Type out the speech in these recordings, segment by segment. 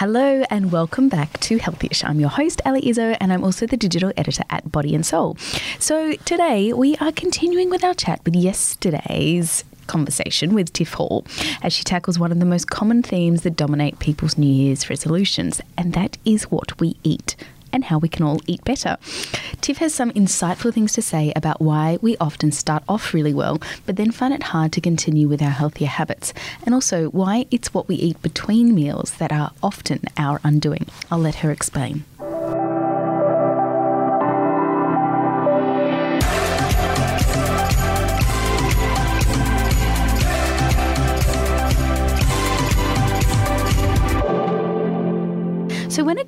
Hello and welcome back to Healthyish. I'm your host, Ali Izzo, and I'm also the digital editor at Body and Soul. So today we are continuing with our chat with yesterday's conversation with Tiff Hall as she tackles one of the most common themes that dominate people's New Year's resolutions, and that is what we eat and how we can all eat better. Tiff has some insightful things to say about why we often start off really well, but then find it hard to continue with our healthier habits, and also why it's what we eat between meals that are often our undoing. I'll let her explain.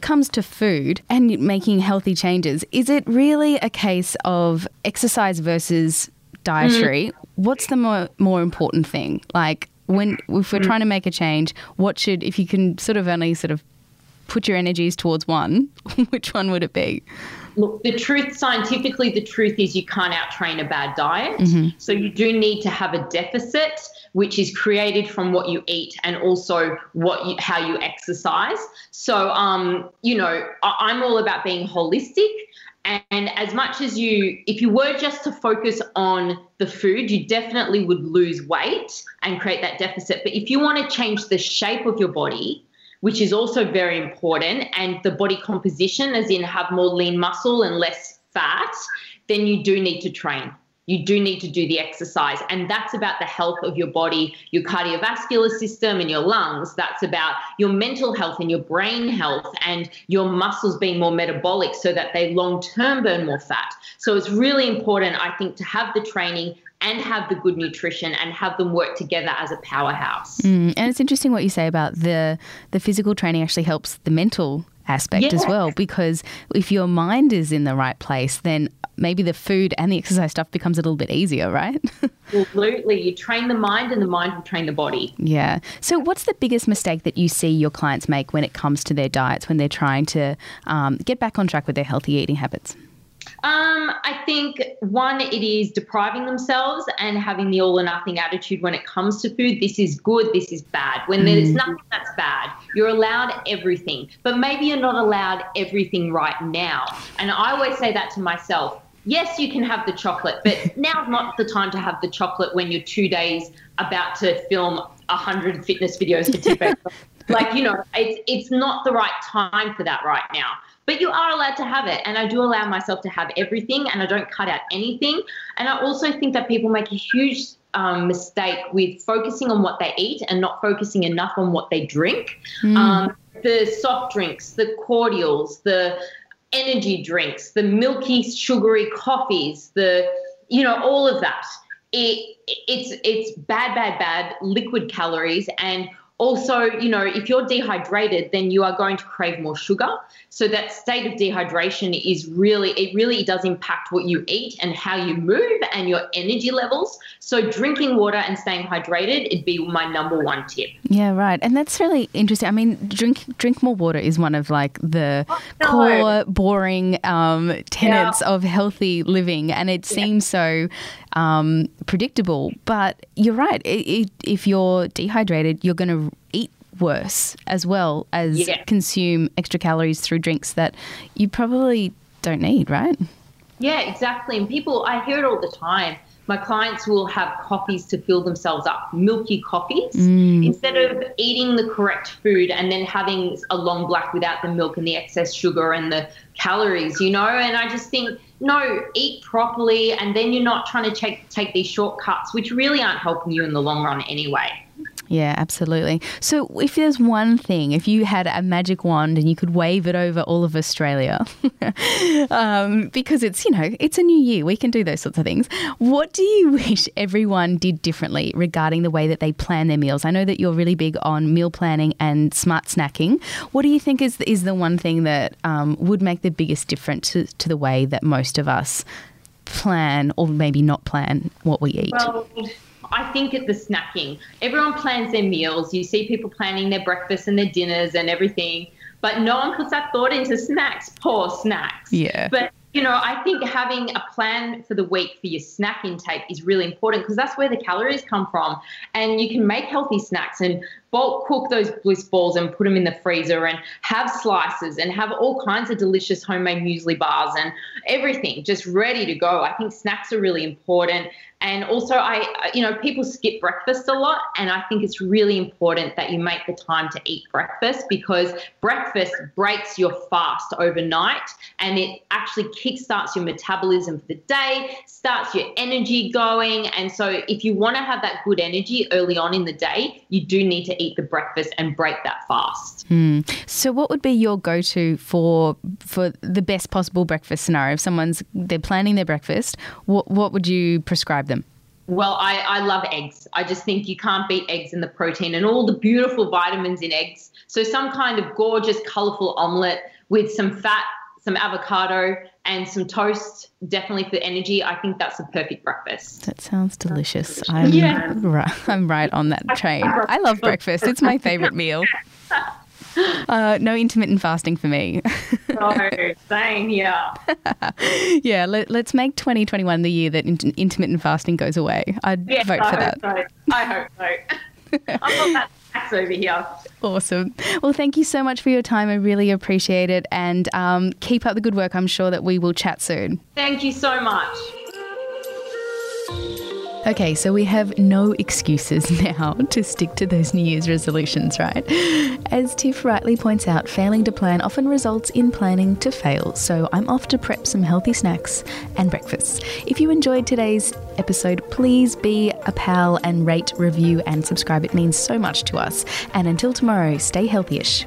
It comes to food and making healthy changes, is it really a case of exercise versus dietary? Mm. What's the more, more important thing? Like, when if we're mm. trying to make a change, what should, if you can sort of only sort of put your energies towards one, which one would it be? Look, the truth, scientifically, the truth is you can't outtrain a bad diet. Mm-hmm. So you do need to have a deficit, which is created from what you eat and also what you, how you exercise. So, um, you know, I, I'm all about being holistic. And as much as you, if you were just to focus on the food, you definitely would lose weight and create that deficit. But if you want to change the shape of your body, which is also very important, and the body composition, as in have more lean muscle and less fat, then you do need to train. You do need to do the exercise. And that's about the health of your body, your cardiovascular system, and your lungs. That's about your mental health and your brain health and your muscles being more metabolic so that they long term burn more fat. So it's really important, I think, to have the training and have the good nutrition and have them work together as a powerhouse. Mm, and it's interesting what you say about the the physical training actually helps the mental aspect yeah. as well because if your mind is in the right place then maybe the food and the exercise stuff becomes a little bit easier right? Absolutely. You train the mind and the mind will train the body. Yeah. So what's the biggest mistake that you see your clients make when it comes to their diets when they're trying to um, get back on track with their healthy eating habits um, I think one, it is depriving themselves and having the all or nothing attitude when it comes to food. This is good, this is bad. When there's mm. nothing that's bad, you're allowed everything, but maybe you're not allowed everything right now. And I always say that to myself. Yes, you can have the chocolate, but now's not the time to have the chocolate when you're two days about to film a hundred fitness videos for TikTok. like you know, it's it's not the right time for that right now. But you are allowed to have it. And I do allow myself to have everything and I don't cut out anything. And I also think that people make a huge um, mistake with focusing on what they eat and not focusing enough on what they drink. Mm. Um, the soft drinks, the cordials, the energy drinks, the milky, sugary coffees, the, you know, all of that. It, it's it's bad, bad, bad liquid calories, and also, you know, if you're dehydrated, then you are going to crave more sugar. So that state of dehydration is really, it really does impact what you eat and how you move and your energy levels. So drinking water and staying hydrated, it'd be my number one tip. Yeah, right. And that's really interesting. I mean, drink drink more water is one of like the oh, no. core boring um, tenets yeah. of healthy living, and it yeah. seems so um, predictable. But you're right. It, it, if you're dehydrated, you're going to eat worse as well as yeah. consume extra calories through drinks that you probably don't need, right? Yeah, exactly. And people, I hear it all the time. My clients will have coffees to fill themselves up, milky coffees, mm. instead of eating the correct food and then having a long black without the milk and the excess sugar and the calories, you know? And I just think, no, eat properly, and then you're not trying to take, take these shortcuts, which really aren't helping you in the long run anyway. Yeah, absolutely. So, if there's one thing, if you had a magic wand and you could wave it over all of Australia, um, because it's, you know, it's a new year, we can do those sorts of things. What do you wish everyone did differently regarding the way that they plan their meals? I know that you're really big on meal planning and smart snacking. What do you think is, is the one thing that um, would make the biggest difference to, to the way that most of us plan or maybe not plan what we eat? Well, I think at the snacking, everyone plans their meals. You see people planning their breakfast and their dinners and everything, but no one puts that thought into snacks. Poor snacks. Yeah. But you know, I think having a plan for the week for your snack intake is really important because that's where the calories come from. And you can make healthy snacks and bulk cook those bliss balls and put them in the freezer and have slices and have all kinds of delicious homemade muesli bars and everything just ready to go. I think snacks are really important. And also, I, you know, people skip breakfast a lot, and I think it's really important that you make the time to eat breakfast because breakfast breaks your fast overnight and it actually kickstarts your metabolism for the day, starts your energy going. And so, if you want to have that good energy early on in the day, you do need to eat the breakfast and break that fast. Mm. So, what would be your go-to for for the best possible breakfast scenario? If someone's they're planning their breakfast, what what would you prescribe them? Well, I, I love eggs. I just think you can't beat eggs and the protein and all the beautiful vitamins in eggs. So, some kind of gorgeous, colorful omelette with some fat, some avocado, and some toast, definitely for energy. I think that's a perfect breakfast. That sounds delicious. I'm, yeah. right, I'm right on that train. I love breakfast, it's my favorite meal. Uh, no intermittent fasting for me. no, same here. yeah, let, us make 2021 the year that in- intermittent fasting goes away. I'd yes, vote I for that. So. I hope so. I'm not that over here. Awesome. Well, thank you so much for your time. I really appreciate it. And um, keep up the good work. I'm sure that we will chat soon. Thank you so much. Okay, so we have no excuses now to stick to those New Year's resolutions, right? As Tiff rightly points out, failing to plan often results in planning to fail. So I'm off to prep some healthy snacks and breakfast. If you enjoyed today's episode, please be a pal and rate, review, and subscribe. It means so much to us. And until tomorrow, stay healthyish.